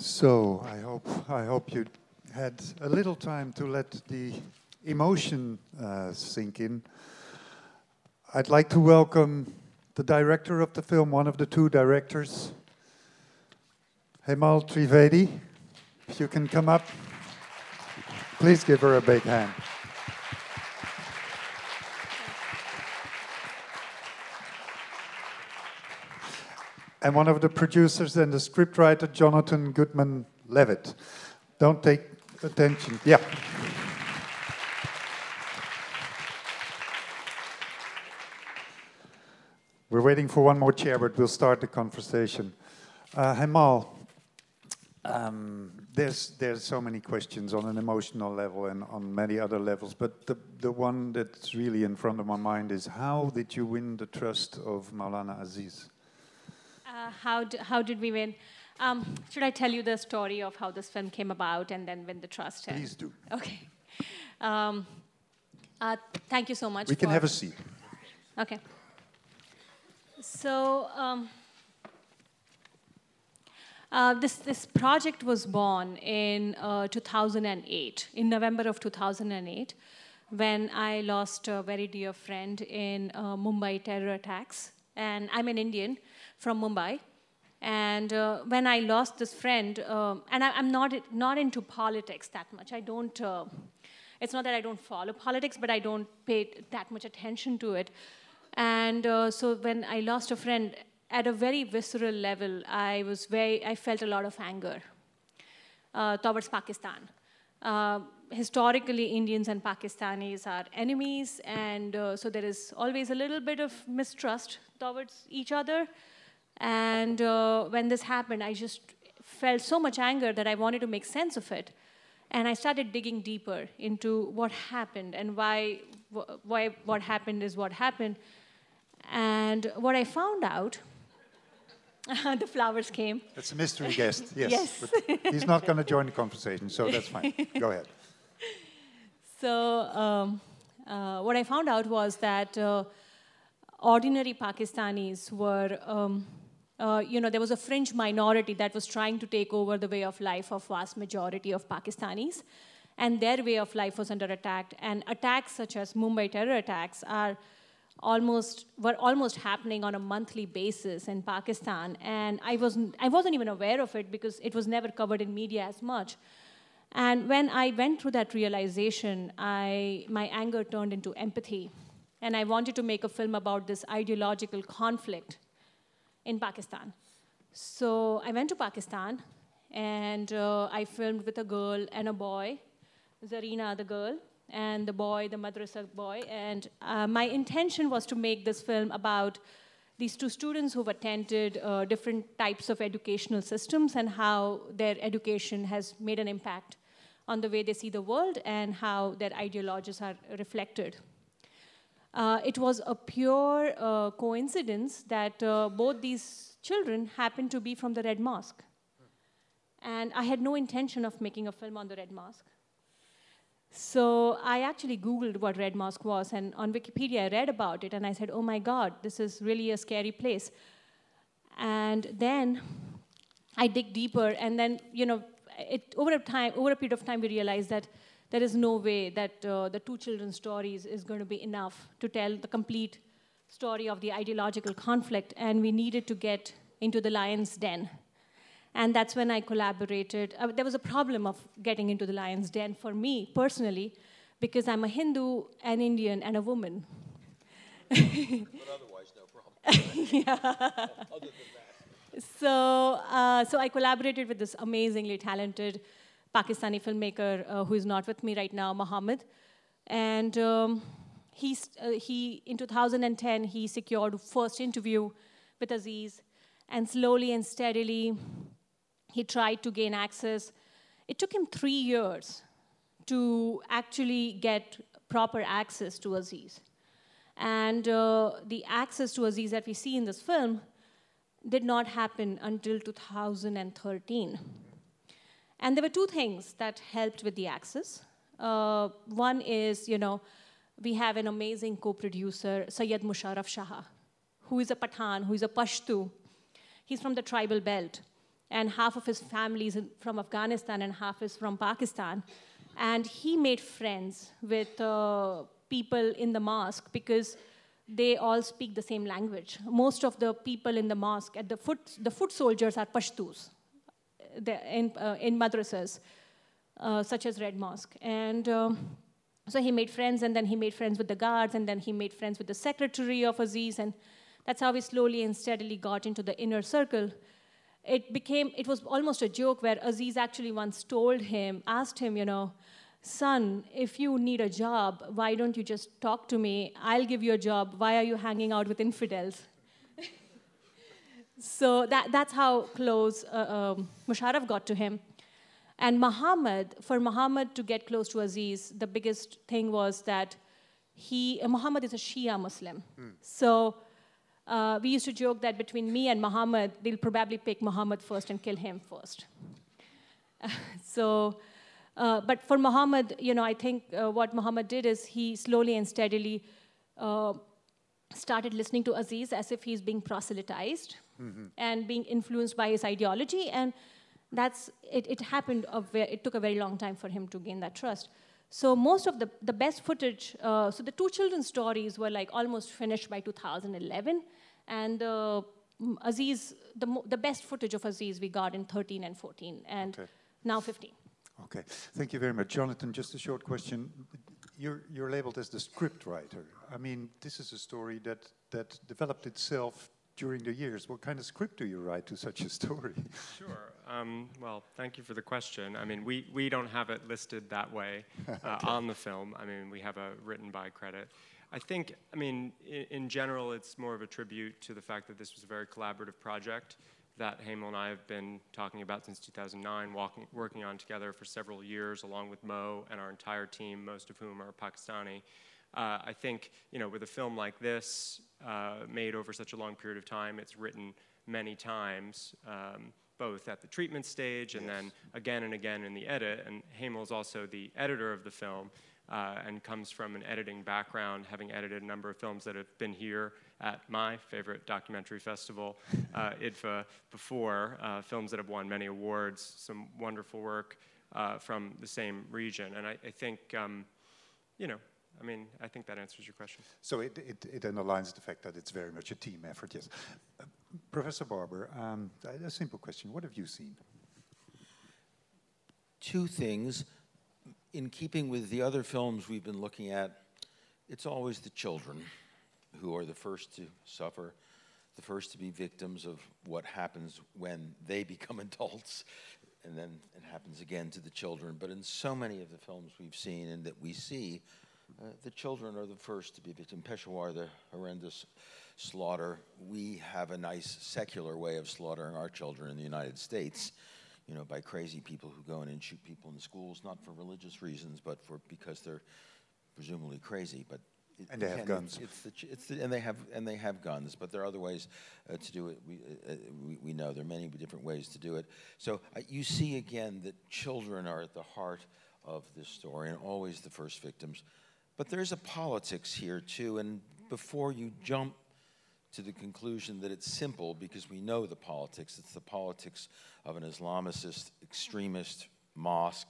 So I hope I hope you had a little time to let the emotion uh, sink in. I'd like to welcome the director of the film, one of the two directors, Hemal Trivedi. If you can come up, please give her a big hand. And one of the producers and the scriptwriter, Jonathan Goodman Levitt. Don't take attention. Yeah. We're waiting for one more chair, but we'll start the conversation. Uh, Hemal, um, there's there's so many questions on an emotional level and on many other levels, but the the one that's really in front of my mind is how did you win the trust of Maulana Aziz? Uh, how, d- how did we win? Um, should I tell you the story of how this film came about and then win the trust? Please do. Okay. Um, uh, thank you so much. We can have a seat. Okay. So um, uh, this this project was born in uh, 2008, in November of 2008, when I lost a very dear friend in uh, Mumbai terror attacks, and I'm an Indian from Mumbai. And uh, when I lost this friend, um, and I, am not not into politics that much. I don't. Uh, it's not that I don't follow politics, but I don't pay that much attention to it. And uh, so when I lost a friend, at a very visceral level, I was very, I felt a lot of anger uh, towards Pakistan. Uh, historically, Indians and Pakistanis are enemies, and uh, so there is always a little bit of mistrust towards each other. And uh, when this happened, I just felt so much anger that I wanted to make sense of it. And I started digging deeper into what happened and why, why what happened is what happened. And what I found out, the flowers came. It's a mystery guest, yes. Yes. He's not going to join the conversation, so that's fine. Go ahead. So, um, uh, what I found out was that uh, ordinary Pakistanis were, um, uh, you know, there was a fringe minority that was trying to take over the way of life of vast majority of Pakistanis, and their way of life was under attack. And attacks such as Mumbai terror attacks are almost were almost happening on a monthly basis in Pakistan, and I wasn't I wasn't even aware of it because it was never covered in media as much. And when I went through that realization, I, my anger turned into empathy. And I wanted to make a film about this ideological conflict in Pakistan. So I went to Pakistan and uh, I filmed with a girl and a boy, Zarina, the girl, and the boy, the madrasa boy. And uh, my intention was to make this film about these two students who've attended uh, different types of educational systems and how their education has made an impact on the way they see the world and how their ideologies are reflected. Uh, it was a pure uh, coincidence that uh, both these children happened to be from the Red Mosque. And I had no intention of making a film on the Red Mosque. So I actually Googled what Red Mosque was, and on Wikipedia I read about it, and I said, oh my God, this is really a scary place. And then I dig deeper, and then, you know, it, over, a time, over a period of time, we realized that there is no way that uh, the two children's stories is going to be enough to tell the complete story of the ideological conflict, and we needed to get into the lion's den. And that's when I collaborated. Uh, there was a problem of getting into the lion's den for me personally, because I'm a Hindu, an Indian, and a woman. but otherwise, no problem. yeah. Other than that. So, uh, so I collaborated with this amazingly talented Pakistani filmmaker uh, who is not with me right now, Mohammed. And um, he's, uh, he, in 2010, he secured first interview with Aziz. And slowly and steadily, he tried to gain access. It took him three years to actually get proper access to Aziz. And uh, the access to Aziz that we see in this film did not happen until 2013. And there were two things that helped with the access. Uh, one is, you know, we have an amazing co-producer, Syed Musharraf Shah, who is a Pathan, who is a Pashtu. He's from the tribal belt. and half of his family is from Afghanistan and half is from Pakistan. And he made friends with uh, people in the mosque because they all speak the same language. Most of the people in the mosque, at the foot, the foot soldiers are Pashtus in, uh, in madrasas, uh, such as Red Mosque. And um, so he made friends, and then he made friends with the guards, and then he made friends with the secretary of Aziz, and that's how he slowly and steadily got into the inner circle. It became, it was almost a joke where Aziz actually once told him, asked him, you know, son, if you need a job, why don't you just talk to me? I'll give you a job. Why are you hanging out with infidels? So that, that's how close uh, um, Musharraf got to him. And Muhammad, for Muhammad to get close to Aziz, the biggest thing was that he, uh, Muhammad is a Shia Muslim. So uh, we used to joke that between me and Muhammad, they'll probably pick Muhammad first and kill him first. so, uh, but for Muhammad, you know, I think uh, what Muhammad did is he slowly and steadily uh, started listening to Aziz as if he's being proselytized and being influenced by his ideology. And that's it, it happened, a ve- it took a very long time for him to gain that trust. So most of the, the best footage, uh, so the two children's stories were like almost finished by 2011. And uh, mm, Aziz, the, mo- the best footage of Aziz we got in 13 and 14, and Okay. now 15. Okay, thank you very much. Jonathan, just a short question. You're, you're labeled as the script writer. I mean, this is a story that, that developed itself during the years. What kind of script do you write to such a story? Sure. Um, well, thank you for the question. I mean, we, we don't have it listed that way uh, on the film. I mean, we have a written by credit. I think, I mean, in, in general, it's more of a tribute to the fact that this was a very collaborative project that Hemal and I have been talking about since 2009, walking, working on together for several years, along with Mo and our entire team, most of whom are Pakistani. Uh, I think, you know, with a film like this, uh, made over such a long period of time, it's written many times, um, both at the treatment stage and then again and again in the edit. And Hemal is also the editor of the film uh, and comes from an editing background, having edited a number of films that have been here at my favorite documentary festival, uh, IDFA, before, uh, films that have won many awards, some wonderful work uh, from the same region. And I, I think, um, you know, I mean, I think that answers your question. So it, it, it underlines the fact that it's very much a team effort, yes. Uh, Professor Barber, um, a a simple question. What have you seen? two things. In keeping with the other films we've been looking at, it's always the children who are the first to suffer, the first to be victims of what happens when they become adults, and then it happens again to the children. But in so many of the films we've seen and that we see, uh, the children are the first to be victims. Peshawar, the horrendous slaughter. We have a nice secular way of slaughtering our children in the United States you know, by crazy people who go in and shoot people in schools, not for religious reasons, but for because they're presumably crazy. But it, And they have guns. It's, it's the, it's the, and they have and they have guns, but there are other ways uh, to do it. We, uh, uh, we we know there are many different ways to do it. So uh, you see again that children are at the heart of this story and always the first victims. But there's a politics here too, and before you jump to the conclusion that it's simple because we know the politics. It's the politics of an Islamicist extremist mosque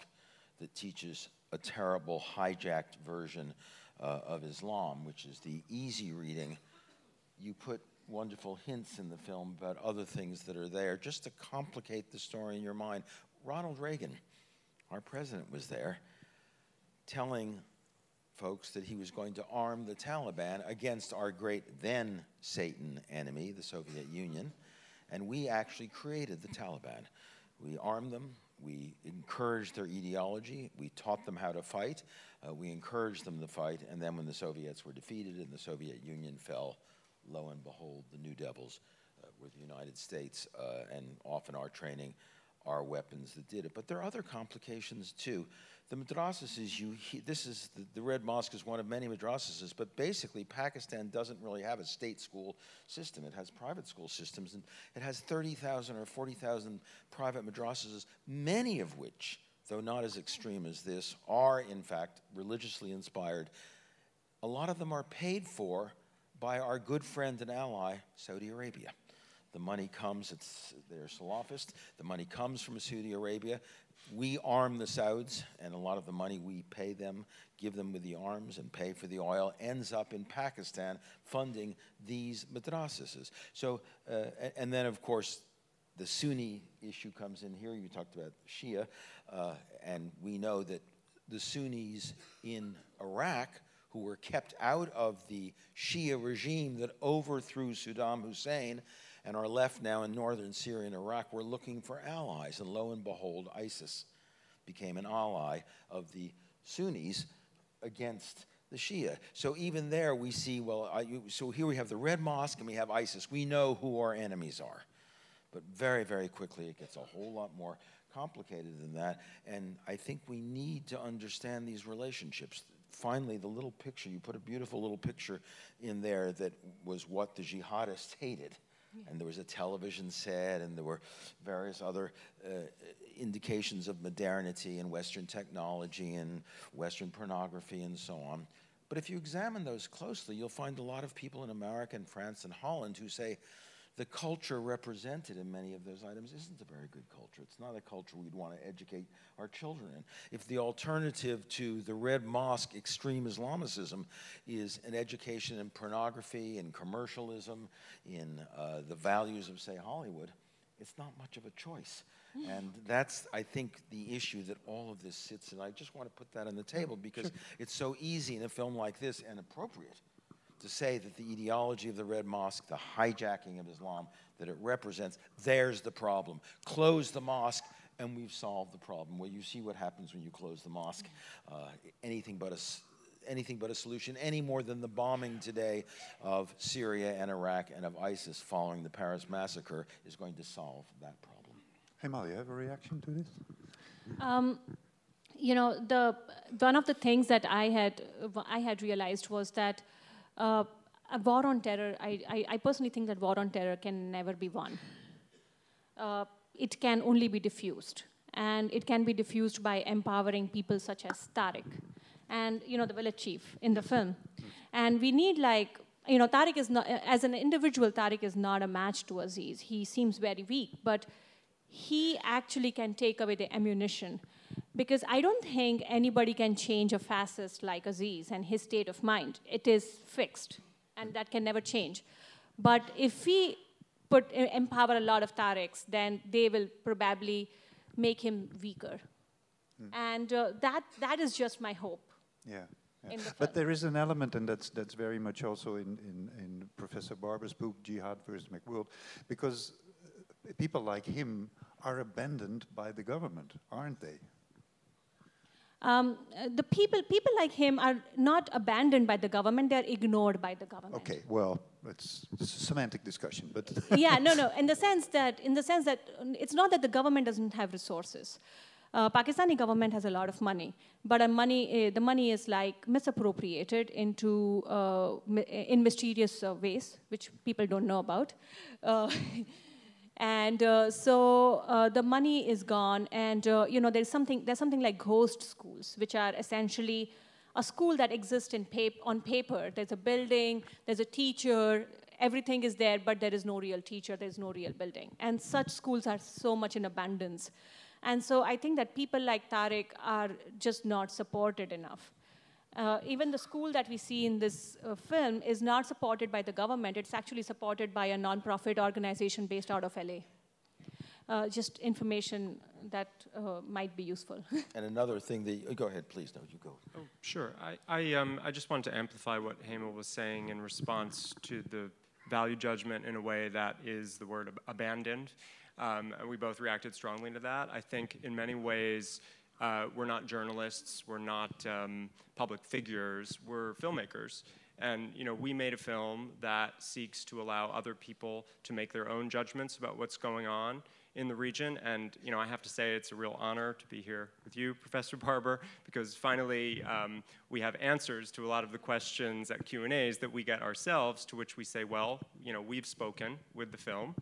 that teaches a terrible hijacked version uh, of Islam, which is the easy reading. You put wonderful hints in the film about other things that are there just to complicate the story in your mind. Ronald Reagan, our president, was there telling folks that he was going to arm the Taliban against our great then Satan enemy, the Soviet Union. And we actually created the Taliban. We armed them, we encouraged their ideology, we taught them how to fight, uh, we encouraged them to fight, and then when the Soviets were defeated and the Soviet Union fell, lo and behold, the New Devils uh, were the United States, uh, and often our training our weapons that did it. But there are other complications too. The madrasas is you. This is the, the Red Mosque is one of many madrasas, but basically Pakistan doesn't really have a state school system. It has private school systems, and it has 30,000 or 40,000 private madrasas, many of which, though not as extreme as this, are in fact religiously inspired. A lot of them are paid for by our good friend and ally, Saudi Arabia. The money comes, it's, they're Salafist. The money comes from Saudi Arabia. We arm the Sauds, and a lot of the money we pay them, give them with the arms and pay for the oil, ends up in Pakistan funding these madrasas. So, uh, and then, of course, the Sunni issue comes in here. You talked about Shia, uh, and we know that the Sunnis in Iraq, who were kept out of the Shia regime that overthrew Saddam Hussein and are left now in northern Syria and Iraq, were looking for allies. And lo and behold, ISIS became an ally of the Sunnis against the Shia. So even there, we see, well, so here we have the Red Mosque and we have ISIS. We know who our enemies are. But very, very quickly, it gets a whole lot more complicated than that. And I think we need to understand these relationships. Finally, the little picture, you put a beautiful little picture in there that was what the jihadists hated. And there was a television set, and there were various other uh, indications of modernity and Western technology and Western pornography and so on. But if you examine those closely, you'll find a lot of people in America and France and Holland who say, the culture represented in many of those items isn't a very good culture. It's not a culture we'd want to educate our children in. If the alternative to the Red Mosque extreme Islamicism is an education in pornography and commercialism, in uh, the values of, say, Hollywood, it's not much of a choice. And that's, I think, the issue that all of this sits in. I just want to put that on the table because it's so easy in a film like this and appropriate to say that the ideology of the Red Mosque, the hijacking of Islam that it represents, there's the problem. Close the mosque, and we've solved the problem. Well, you see what happens when you close the mosque. Uh, anything but a anything but a solution, any more than the bombing today of Syria and Iraq and of ISIS following the Paris massacre is going to solve that problem. Hey, Molly, you have a reaction to this? Um, you know, the one of the things that I had I had realized was that uh, a war on terror, I, I, I, personally think that war on terror can never be won. Uh, it can only be diffused. And it can be diffused by empowering people such as Tariq and, you know, the village chief in the film. And we need, like, you know, Tariq is not, as an individual, Tariq is not a match to Aziz. He seems very weak, but he actually can take away the ammunition because I don't think anybody can change a fascist like Aziz and his state of mind. It is fixed, and that can never change. But if we put empower a lot of Tariqs, then they will probably make him weaker. Hmm. And uh, that, that is just my hope. Yeah. yeah. The but there is an element, and that's, that's very much also in, in, in Professor Barber's book, Jihad versus McWorld, because people like him are abandoned by the government, aren't they? Um, the people, people like him are not abandoned by the government; they're ignored by the government. Okay, well, it's, it's a semantic discussion, but yeah, no, no. In the sense that, in the sense that, it's not that the government doesn't have resources. Uh, Pakistani government has a lot of money, but money, uh, the money is like misappropriated into uh, in mysterious uh, ways, which people don't know about. And uh, so uh, the money is gone. And uh, you know there's something there's something like ghost schools which are essentially a school that exists in pap- on paper. There's a building there's a teacher everything is there but there is no real teacher there's no real building. And such schools are so much in abundance. And so i think that people like tariq are just not supported enough uh, even the school that we see in this uh, film is not supported by the government. It's actually supported by a nonprofit organization based out of LA. Uh, just information that uh, might be useful. and another thing that, oh, go ahead, please, no, you go. Oh, sure. I, I, um, I just wanted to amplify what Hemal was saying in response to the value judgment in a way that is the word ab- abandoned. Um, we both reacted strongly to that. I think in many ways, uh, we're not journalists, we're not um, public figures, we're filmmakers. And you know, we made a film that seeks to allow other people to make their own judgments about what's going on in the region. And you know, I have to say it's a real honor to be here with you, Professor Barber, because finally um, we have answers to a lot of the questions at Q and A's that we get ourselves. To which we say, well, you know, we've spoken with the film,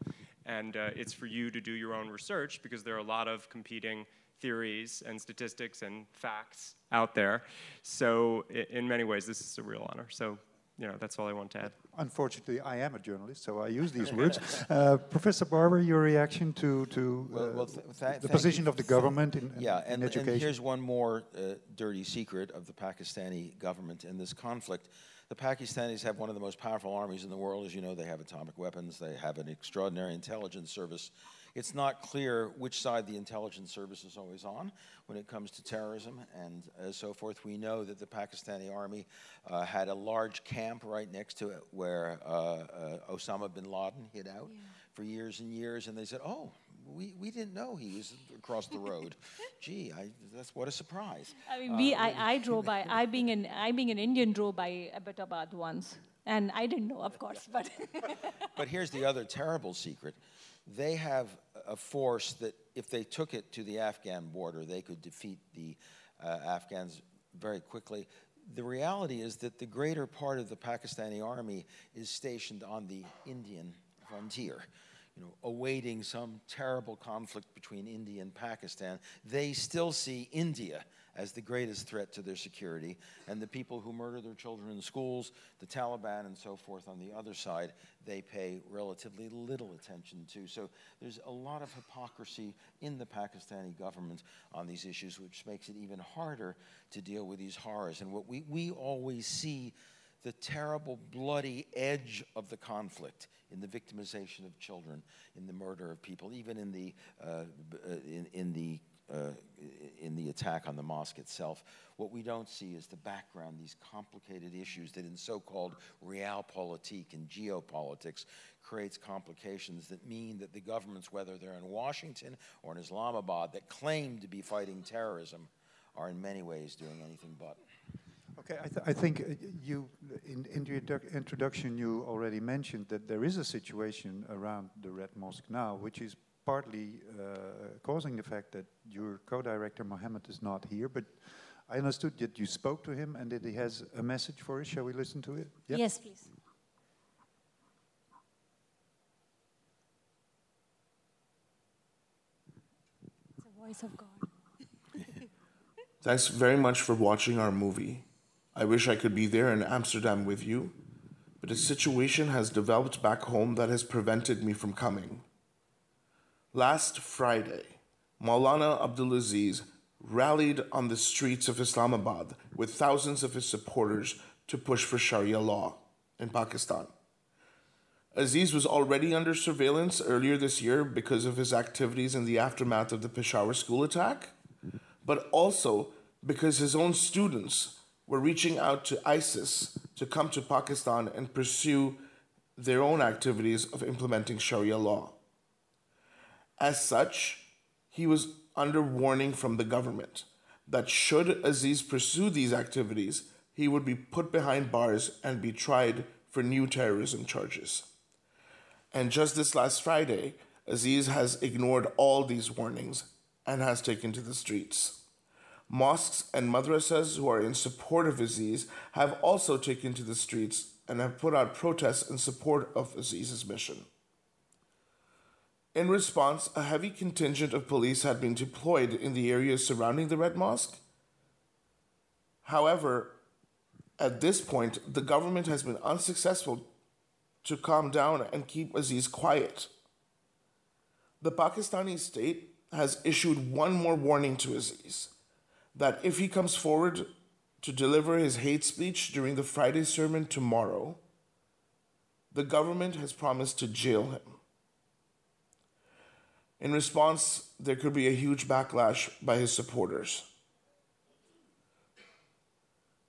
and uh, it's for you to do your own research because there are a lot of competing theories and statistics and facts out there. So in many ways, this is a real honor. So you know, that's all I want to add. Unfortunately, I am a journalist, so I use these words. Uh, Professor Barber, your reaction to, to uh, well, th- tha- the position you. of the government in, in- Yeah, in and, and education? here's one more uh, dirty secret of the Pakistani government in this conflict. The Pakistanis have one of the most powerful armies in the world. As you know, they have atomic weapons, they have an extraordinary intelligence service. It's not clear which side the intelligence service is always on when it comes to terrorism and uh, so forth. We know that the Pakistani army uh, had a large camp right next to it where uh, uh, Osama bin Laden hid out for years and years, and they said, "Oh, we, we didn't know he was across the road. Gee, I, that's what a surprise." I mean, we, I, I drove by, I being, an, I being an Indian drove by Abbottabad once. And I didn't know, of course, but But here's the other terrible secret. They have a force that, if they took it to the Afghan border, they could defeat the uh, Afghans very quickly. The reality is that the greater part of the Pakistani army is stationed on the Indian frontier, you know, awaiting some terrible conflict between India and Pakistan. They still see India as the greatest threat to their security, and the people who murder their children in schools, the Taliban and so forth on the other side, they pay relatively little attention to. So there's a lot of hypocrisy in the Pakistani government on these issues, which makes it even harder to deal with these horrors. And what we, we always see the terrible, bloody edge of the conflict in the victimization of children, in the murder of people, even in the, uh, uh, in, in the uh, in the attack on the mosque itself. What we don't see is the background, these complicated issues that in so-called realpolitik and geopolitics creates complications that mean that the governments, whether they're in Washington or in Islamabad, that claim to be fighting terrorism, are in many ways doing anything but. Okay, I, th- I think uh, you, in, in your introduction, you already mentioned that there is a situation around the Red Mosque now, which is partly uh, causing the fact that your co-director Mohammed is not here. But I understood that you spoke to him and that he has a message for us. Shall we listen to it? Yeah? yes, please. It's the voice of God. Thanks very much for watching our movie. I wish I could be there in Amsterdam with you, but a situation has developed back home that has prevented me from coming. Last Friday, Maulana Abdulaziz rallied on the streets of Islamabad with thousands of his supporters to push for Sharia law in Pakistan. Aziz was already under surveillance earlier this year because of his activities in the aftermath of the Peshawar school attack, but also because his own students were reaching out to ISIS to come to Pakistan and pursue their own activities of implementing Sharia law. As such, he was under warning from the government that should Aziz pursue these activities, he would be put behind bars and be tried for new terrorism charges. And just this last Friday, Aziz has ignored all these warnings and has taken to the streets. Mosques and madrasas who are in support of Aziz have also taken to the streets and have put out protests in support of Aziz's mission. In response, a heavy contingent of police had been deployed in the areas surrounding the Red Mosque. However, at this point, the government has been unsuccessful to calm down and keep Aziz quiet. The Pakistani state has issued one more warning to Aziz that if he comes forward to deliver his hate speech during the Friday sermon tomorrow, the government has promised to jail him. In response, there could be a huge backlash by his supporters.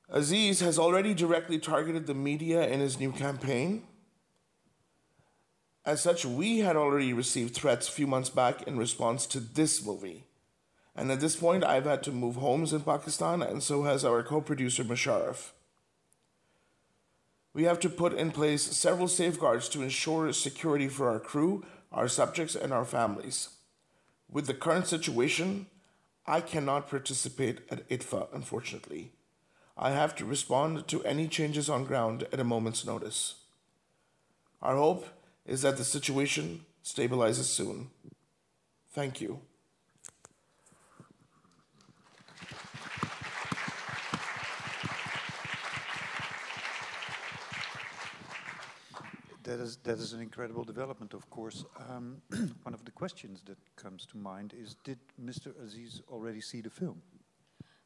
Aziz has already directly targeted the media in his new campaign. As such, we had already received threats a few months back in response to this movie. And at this point, I've had to move homes in Pakistan, and so has our co producer Musharraf. We have to put in place several safeguards to ensure security for our crew, our subjects, and our families. With the current situation, I cannot participate at IDFA, unfortunately. I have to respond to any changes on ground at a moment's notice. Our hope is that the situation stabilizes soon. Thank you. That is that is an incredible development, of course. Um, one of the questions that comes to mind is: Did Mr. Aziz already see the film?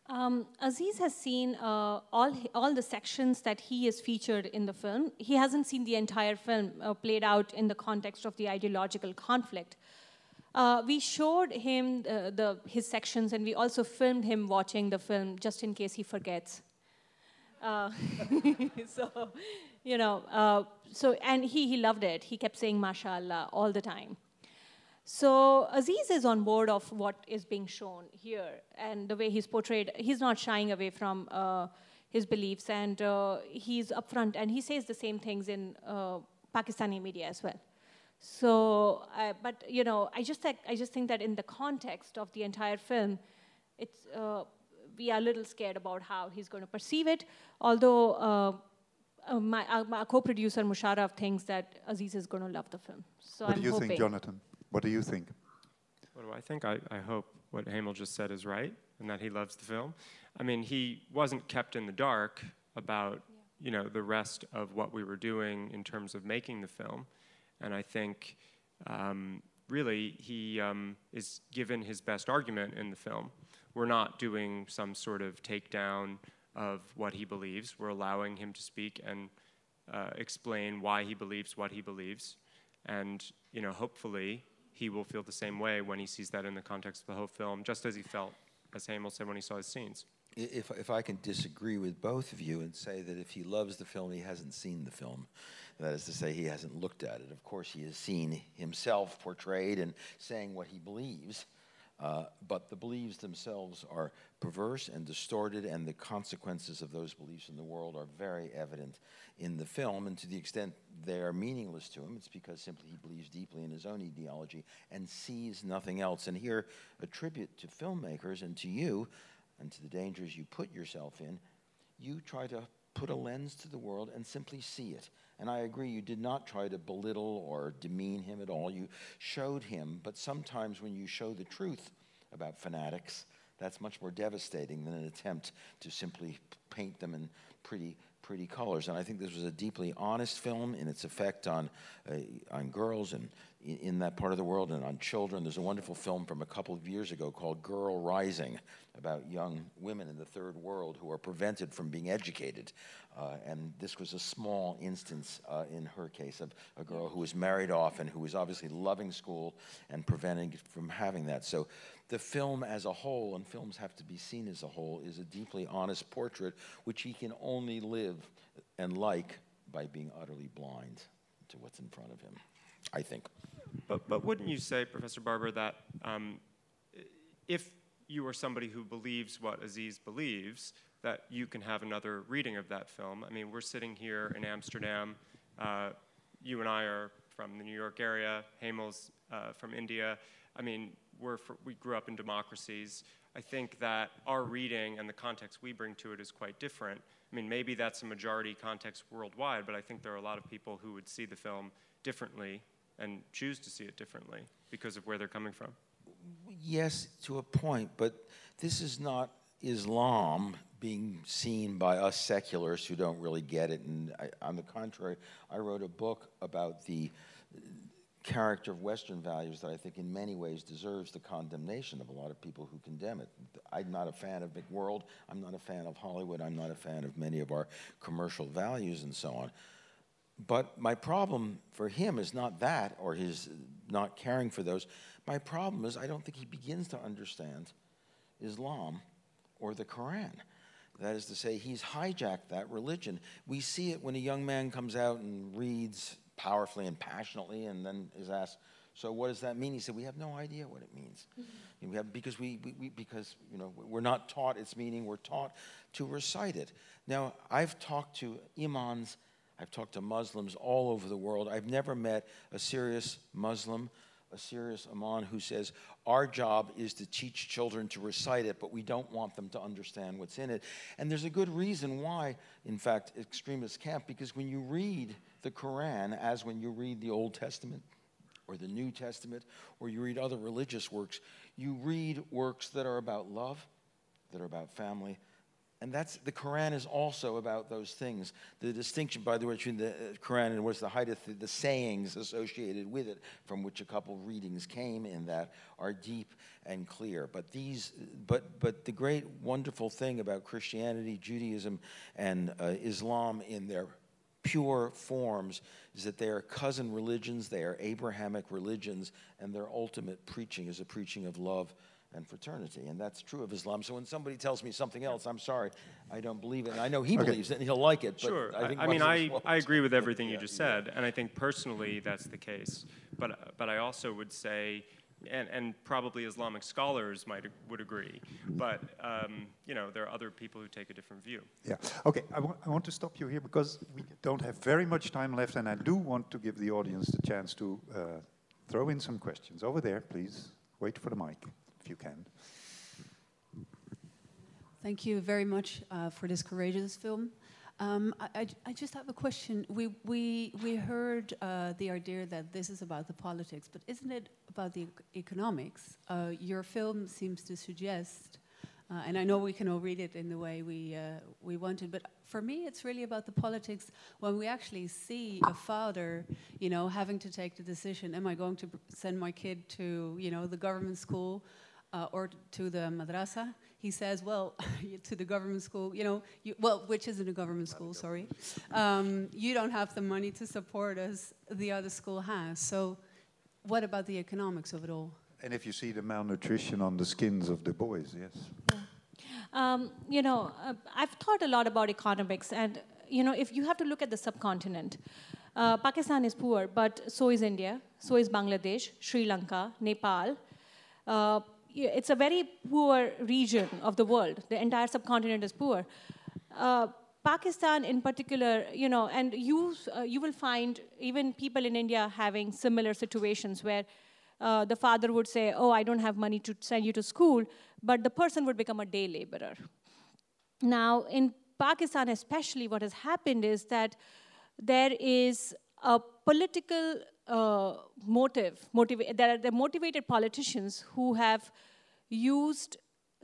Um, Aziz has seen uh, all all the sections that he is featured in the film. He hasn't seen the entire film uh, played out in the context of the ideological conflict. Uh, we showed him the, the, his sections, and we also filmed him watching the film, just in case he forgets. Uh, so, you know, uh, so and he he loved it. He kept saying "Mashallah" all the time. So Aziz is on board of what is being shown here and the way he's portrayed. He's not shying away from uh, his beliefs, and uh, he's upfront, and he says the same things in uh, Pakistani media as well. So, uh, but you know, I just think I just think that in the context of the entire film, it's uh, we are a little scared about how he's going to perceive it. Although uh, my, uh, my, co-producer Musharraf thinks that Aziz is going to love the film. So what I'm do you hoping. think, Jonathan? What do you think? What do I think? I, I hope what Hemal just said is right, and that he loves the film. I mean, he wasn't kept in the dark about yeah. you know the rest of what we were doing in terms of making the film. And I think um, really he um, is given his best argument in the film. We're not doing some sort of takedown of what he believes. We're allowing him to speak and uh, explain why he believes what he believes. And you know, hopefully, he will feel the same way when he sees that in the context of the whole film, just as he felt, as Hemal said, when he saw his scenes. If, if I can disagree with both of you and say that if he loves the film, he hasn't seen the film. That is to say, he hasn't looked at it. Of course, he has seen himself portrayed and saying what he believes, uh, but the beliefs themselves are perverse and distorted, and the consequences of those beliefs in the world are very evident in the film. And to the extent they are meaningless to him, it's because simply he believes deeply in his own ideology and sees nothing else. And here, a tribute to filmmakers and to you and to the dangers you put yourself in, you try to put a lens to the world and simply see it. And I agree, you did not try to belittle or demean him at all. You showed him, but sometimes when you show the truth about fanatics, that's much more devastating than an attempt to simply paint them in pretty pretty colors. And I think this was a deeply honest film in its effect on, uh, on girls and in, in, that part of the world and on children. There's a wonderful film from a couple of years ago called Girl Rising about young women in the third world who are prevented from being educated. Uh, and this was a small instance uh, in her case of a girl who was married off and who was obviously loving school and preventing from having that. So the film as a whole, and films have to be seen as a whole, is a deeply honest portrait which he can only live and like by being utterly blind to what's in front of him, I think. But, but wouldn't you say, Professor Barber, that um, if you are somebody who believes what Aziz believes, that you can have another reading of that film? I mean, we're sitting here in Amsterdam. Uh, you and I are from the New York area. Hemal's uh, from India. I mean, we're for, we grew up in democracies. I think that our reading and the context we bring to it is quite different. I mean, maybe that's a majority context worldwide, but I think there are a lot of people who would see the film differently and choose to see it differently because of where they're coming from. Yes, to a point, but this is not Islam being seen by us secularists who don't really get it. And I, on the contrary, I wrote a book about the character of Western values that I think in many ways deserves the condemnation of a lot of people who condemn it. I'm not a fan of McWorld. I'm not a fan of Hollywood. I'm not a fan of many of our commercial values and so on. But my problem for him is not that or his not caring for those. My problem is I don't think he begins to understand Islam or the Quran. That is to say, he's hijacked that religion. We see it when a young man comes out and reads powerfully and passionately, and then is asked, "So what does that mean?" He said, "We have no idea what it means, mm-hmm. we have, because we, we, we, because you know we're not taught its meaning. We're taught to recite it." Now, I've talked to imams, I've talked to Muslims all over the world. I've never met a serious Muslim a serious Imam who says, Our job is to teach children to recite it, but we don't want them to understand what's in it. And there's a good reason why, in fact, extremists can't, because when you read the Quran, as when you read the Old Testament or the New Testament, or you read other religious works, you read works that are about love, that are about family, And that's the Quran is also about those things. The distinction, by the way, between the uh, Quran and what's the hadith, the, the sayings associated with it, from which a couple readings came in that, are deep and clear. But these, but but the great wonderful thing about Christianity, Judaism, and uh, Islam in their pure forms is that they are cousin religions, they are Abrahamic religions, and their ultimate preaching is a preaching of love and fraternity. And that's true of Islam. So when somebody tells me something else, I'm sorry, I don't believe it. And I know he Okay. believes it and he'll like it. Sure. I, I, think I mean, I. I agree with everything you Yeah, just yeah. said, and I think personally that's the case. But but I also would say, and, and probably Islamic scholars might would agree, but um, you know there are other people who take a different view. Yeah. Okay. I wa- I want to stop you here because we don't have very much time left, and I do want to give the audience the chance to uh, throw in some questions. Over there, please. Wait for the mic, if you can. Thank you very much uh, for this courageous film. Um, I, I, just have a question. We, we, we heard uh, the idea that this is about the politics, but isn't it about the economics? Uh, your film seems to suggest, uh, and I know we can all read it in the way we, uh, we wanted, but for me it's really about the politics when we actually see a father, you know, having to take the decision, am I going to send my kid to, you know, the government school uh, or to the madrasa. He says, well, to the government school, you know, you, well, which isn't a government school, sorry. Um, you don't have the money to support us, the other school has. So, what about the economics of it all? And if you see the malnutrition on the skins of the boys, yes. Um, you know, uh, I've thought a lot about economics, and you know, if you have to look at the subcontinent, uh, Pakistan is poor, but so is India, so is Bangladesh, Sri Lanka, Nepal. Uh, y- it's a very poor region of the world. The entire subcontinent is poor. Uh, Pakistan, in particular, you know, and you uh, you will find even people in India having similar situations where uh, the father would say, "Oh, I don't have money to send you to school," but the person would become a day laborer. Now, in Pakistan, especially, what has happened is that there is a political uh, motive. Motiva- there are the motivated politicians who have used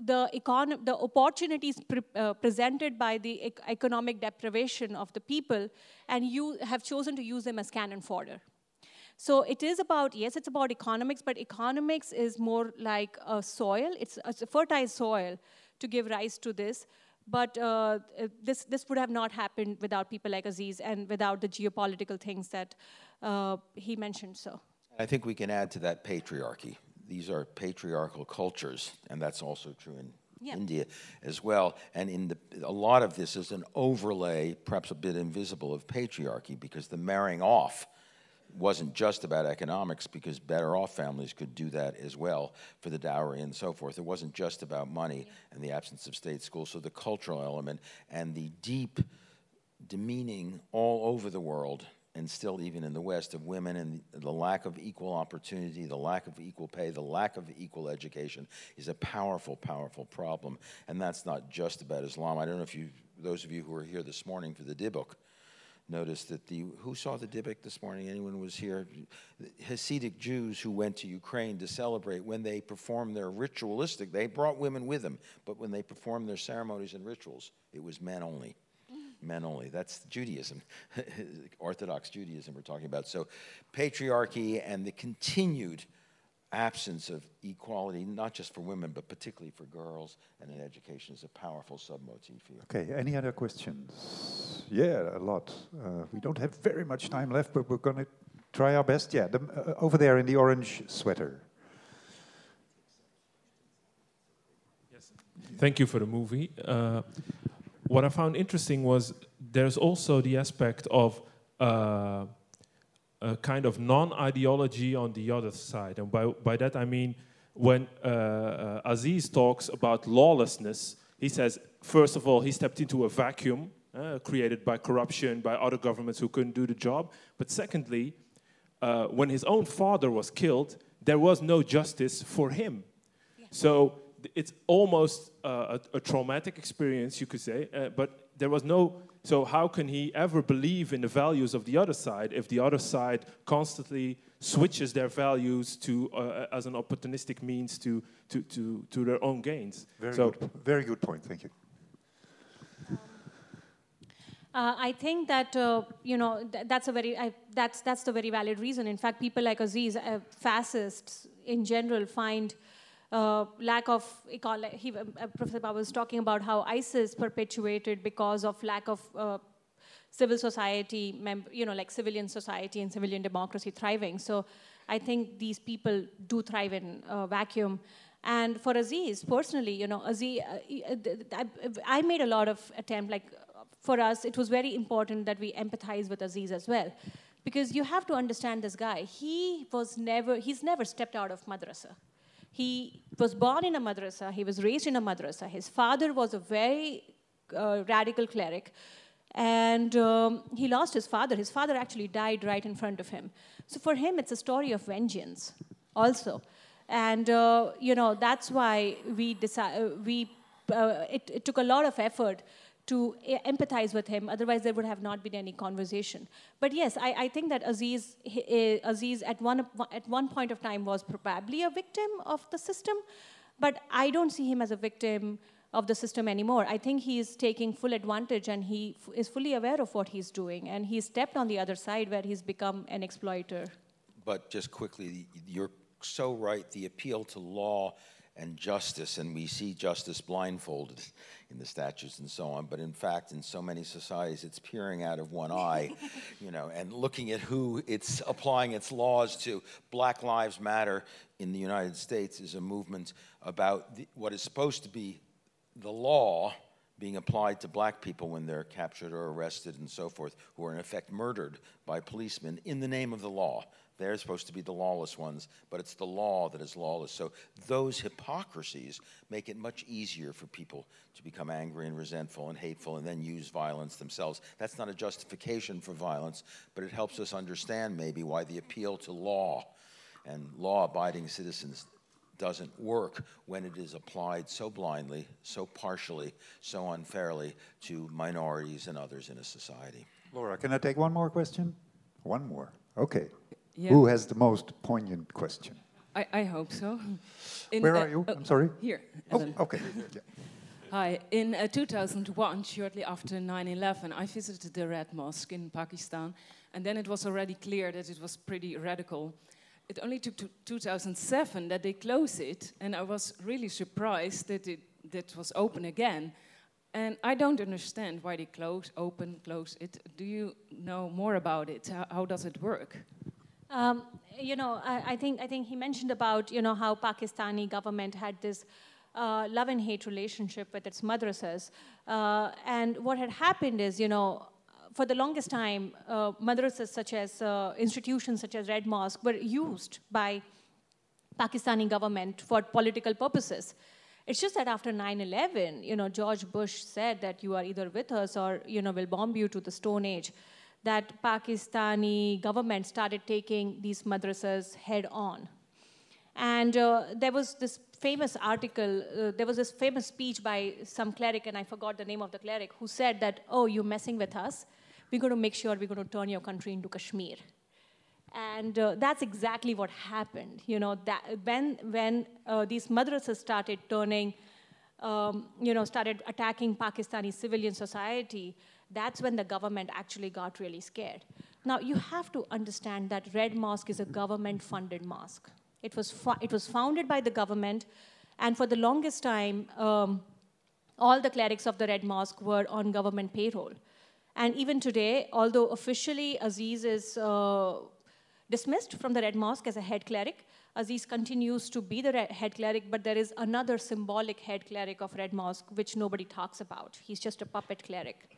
the, econ- the opportunities pre- uh, presented by the ec- economic deprivation of the people, and you have chosen to use them as cannon fodder. So it is about, yes, it's about economics, but economics is more like a soil. It's a fertile soil to give rise to this. But uh, this, this would have not happened without people like Aziz and without the geopolitical things that uh, he mentioned. So, I think we can add to that patriarchy. These are patriarchal cultures, and that's also true in Yeah. India as well. And in the, a lot of this is an overlay, perhaps a bit invisible, of patriarchy because the marrying off wasn't just about economics because better off families could do that as well for the dowry and so forth. It wasn't just about money and the absence of state schools. So the cultural element and the deep demeaning all over the world and still even in the West of women and the lack of equal opportunity, the lack of equal pay, the lack of equal education is a powerful, powerful problem. And that's not just about Islam. I don't know if you, those of you who were here this morning for the Dybbuk, noticed that the who saw the Dybbuk this morning? Anyone was here? Hasidic Jews who went to Ukraine to celebrate when they performed their ritualistic. They brought women with them, but when they performed their ceremonies and rituals, it was men only. Men only. That's Judaism, Orthodox Judaism we're talking about. So, patriarchy and the continued absence of equality, not just for women, but particularly for girls and in education, is a powerful submotif here. Okay, any other questions? Yeah, a lot. Uh, we don't have very much time left, but we're going to try our best. Yeah, the, uh, over there in the orange sweater. Yes. Thank you for the movie. Uh, what I found interesting was there's also the aspect of uh, a kind of non-ideology on the other side, and by by that I mean when uh, uh, Aziz talks about lawlessness, he says first of all he stepped into a vacuum uh, created by corruption by other governments who couldn't do the job, but secondly, uh, when his own father was killed, there was no justice for him. So th- it's almost uh, a, a traumatic experience, you could say. Uh, but there was no. So how can he ever believe in the values of the other side if the other side constantly switches their values to uh, as an opportunistic means to to to, to their own gains? Very so good. Very good point. Thank you. Uh, I think that uh, you know th- that's a very I, that's that's the very valid reason. In fact, people like Aziz, uh, fascists in general, find uh, lack of he, uh, Professor Barber was talking about how ISIS perpetuated because of lack of uh, civil society, you know, like civilian society and civilian democracy thriving. So I think these people do thrive in a vacuum. And for Aziz, personally, you know, Aziz, uh, I, I made a lot of attempt, like for us, it was very important that we empathize with Aziz as well. Because you have to understand this guy. He was never, he's never stepped out of madrasa. He was born in a madrasa, he was raised in a madrasa. His father was a very uh, radical cleric, and um, he lost his father. His father actually died right in front of him. So for him, it's a story of vengeance, also. And uh, you know that's why we decided we uh, it, it took a lot of effort to e- empathize with him. Otherwise, there would have not been any conversation. But yes, I, I think that Aziz, eh, Aziz at one at one point of time was probably a victim of the system, but I don't see him as a victim of the system anymore. I think he is taking full advantage and he f- is fully aware of what he's doing, and he's stepped on the other side where he's become an exploiter. But just quickly, you're so right. The appeal to law and justice, and we see justice blindfolded in the statutes and so on. But in fact, in so many societies, it's peering out of one eye, you know, and looking at who it's applying its laws to. Black Lives Matter in the United States is a movement about the, what is supposed to be the law being applied to black people when they're captured or arrested and so forth, who are in effect murdered by policemen in the name of the law. They're supposed to be the lawless ones, but it's the law that is lawless. So those hypocrisies make it much easier for people to become angry and resentful and hateful and then use violence themselves. That's not a justification for violence, but it helps us understand maybe why the appeal to law and law abiding citizens doesn't work when it is applied so blindly, so partially, so unfairly to minorities and others in a society. Laura, can I take one more question? One more. Okay. Yeah. Who has the most poignant question? I, I hope so. In, Where are you? oh, I'm sorry. Here. Oh, okay. Yeah. Hi. In uh, 2001, shortly after 9 11, I visited the Red Mosque in Pakistan, and then it was already clear that it was pretty radical. It only took to 2007 that they closed it, and I was really surprised that it that was open again. And I don't understand why they close, open, close it. Do you know more about it? How, how does it work? Um, you know, I, I think I think he mentioned about you know how Pakistani government had this uh, love and hate relationship with its madrasas, uh, and what had happened is you know. For the longest time, uh, madrasas such as uh, institutions such as Red Mosque were used by Pakistani government for political purposes. It's just that after 9/11, you know, George Bush said that you are either with us or you know we'll bomb you to the Stone Age. That Pakistani government started taking these madrasas head on, and uh, there was this famous article. Uh, there was this famous speech by some cleric, and I forgot the name of the cleric, who said that, "Oh, you're messing with us. We're going to make sure we're going to turn your country into Kashmir." and uh, that's exactly what happened you know that when when uh, these madrasas started turning um, you know started attacking pakistani civilian society that's when the government actually got really scared now you have to understand that red mosque is a government funded mosque it was fu- it was founded by the government and for the longest time um, all the clerics of the red mosque were on government payroll and even today although officially aziz is uh, dismissed from the Red Mosque as a head cleric. Aziz continues to be the head cleric, but there is another symbolic head cleric of Red Mosque which nobody talks about. He's just a puppet cleric.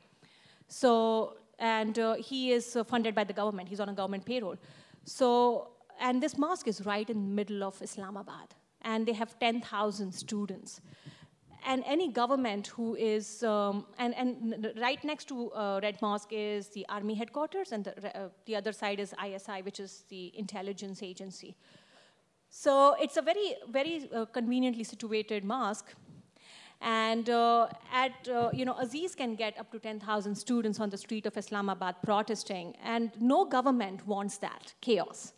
So, and uh, he is uh, funded by the government. He's on a government payroll. So, and this mosque is right in the middle of Islamabad, and they have 10,000 students and any government who is, um, and, and right next to uh, Red Mosque is the army headquarters, and the, uh, the other side is ISI, which is the intelligence agency. So it's a very, very uh, conveniently situated mosque. And uh, at, uh, you know, Aziz can get up to 10,000 students on the street of Islamabad protesting, and no government wants that chaos,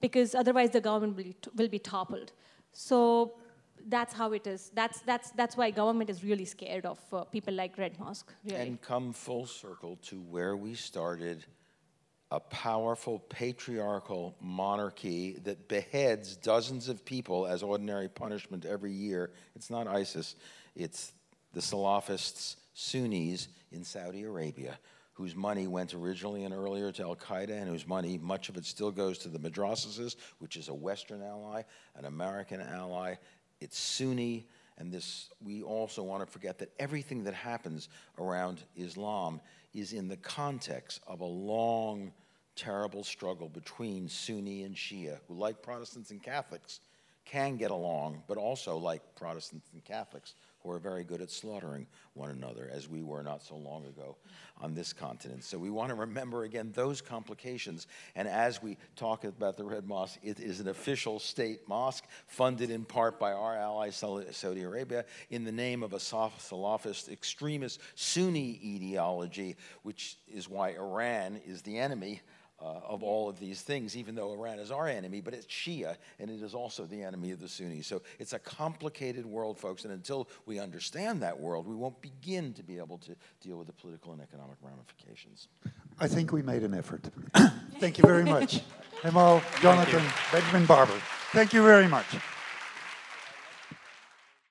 because otherwise the government will, will be toppled. So that's how it is. That's, that's, that's why government is really scared of uh, people like Red Mosque, really. And come full circle to where we started a powerful patriarchal monarchy that beheads dozens of people as ordinary punishment every year. It's not ISIS, it's the Salafists, Sunnis in Saudi Arabia, whose money went originally and earlier to Al Qaeda, and whose money, much of it still goes to the madrasas, which is a Western ally, an American ally. It's Sunni, and this we also want to forget that everything that happens around Islam is in the context of a long, terrible struggle between Sunni and Shia, who, like Protestants and Catholics, can get along, but also like Protestants and Catholics, who are very good at slaughtering one another, as we were not so long ago on this continent. So we want to remember again those complications. And as we talk about the Red Mosque, it is an official state mosque funded in part by our ally Saudi Arabia in the name of a Salafist extremist Sunni ideology, which is why Iran is the enemy uh, of all of these things, even though Iran is our enemy, but it's Shia, and it is also the enemy of the Sunnis. So it's a complicated world, folks, and until we understand that world, we won't begin to be able to deal with the political and economic ramifications. I think we made an effort. Thank you very much. Hemal, Jonathan, Benjamin Barber. Thank you very much.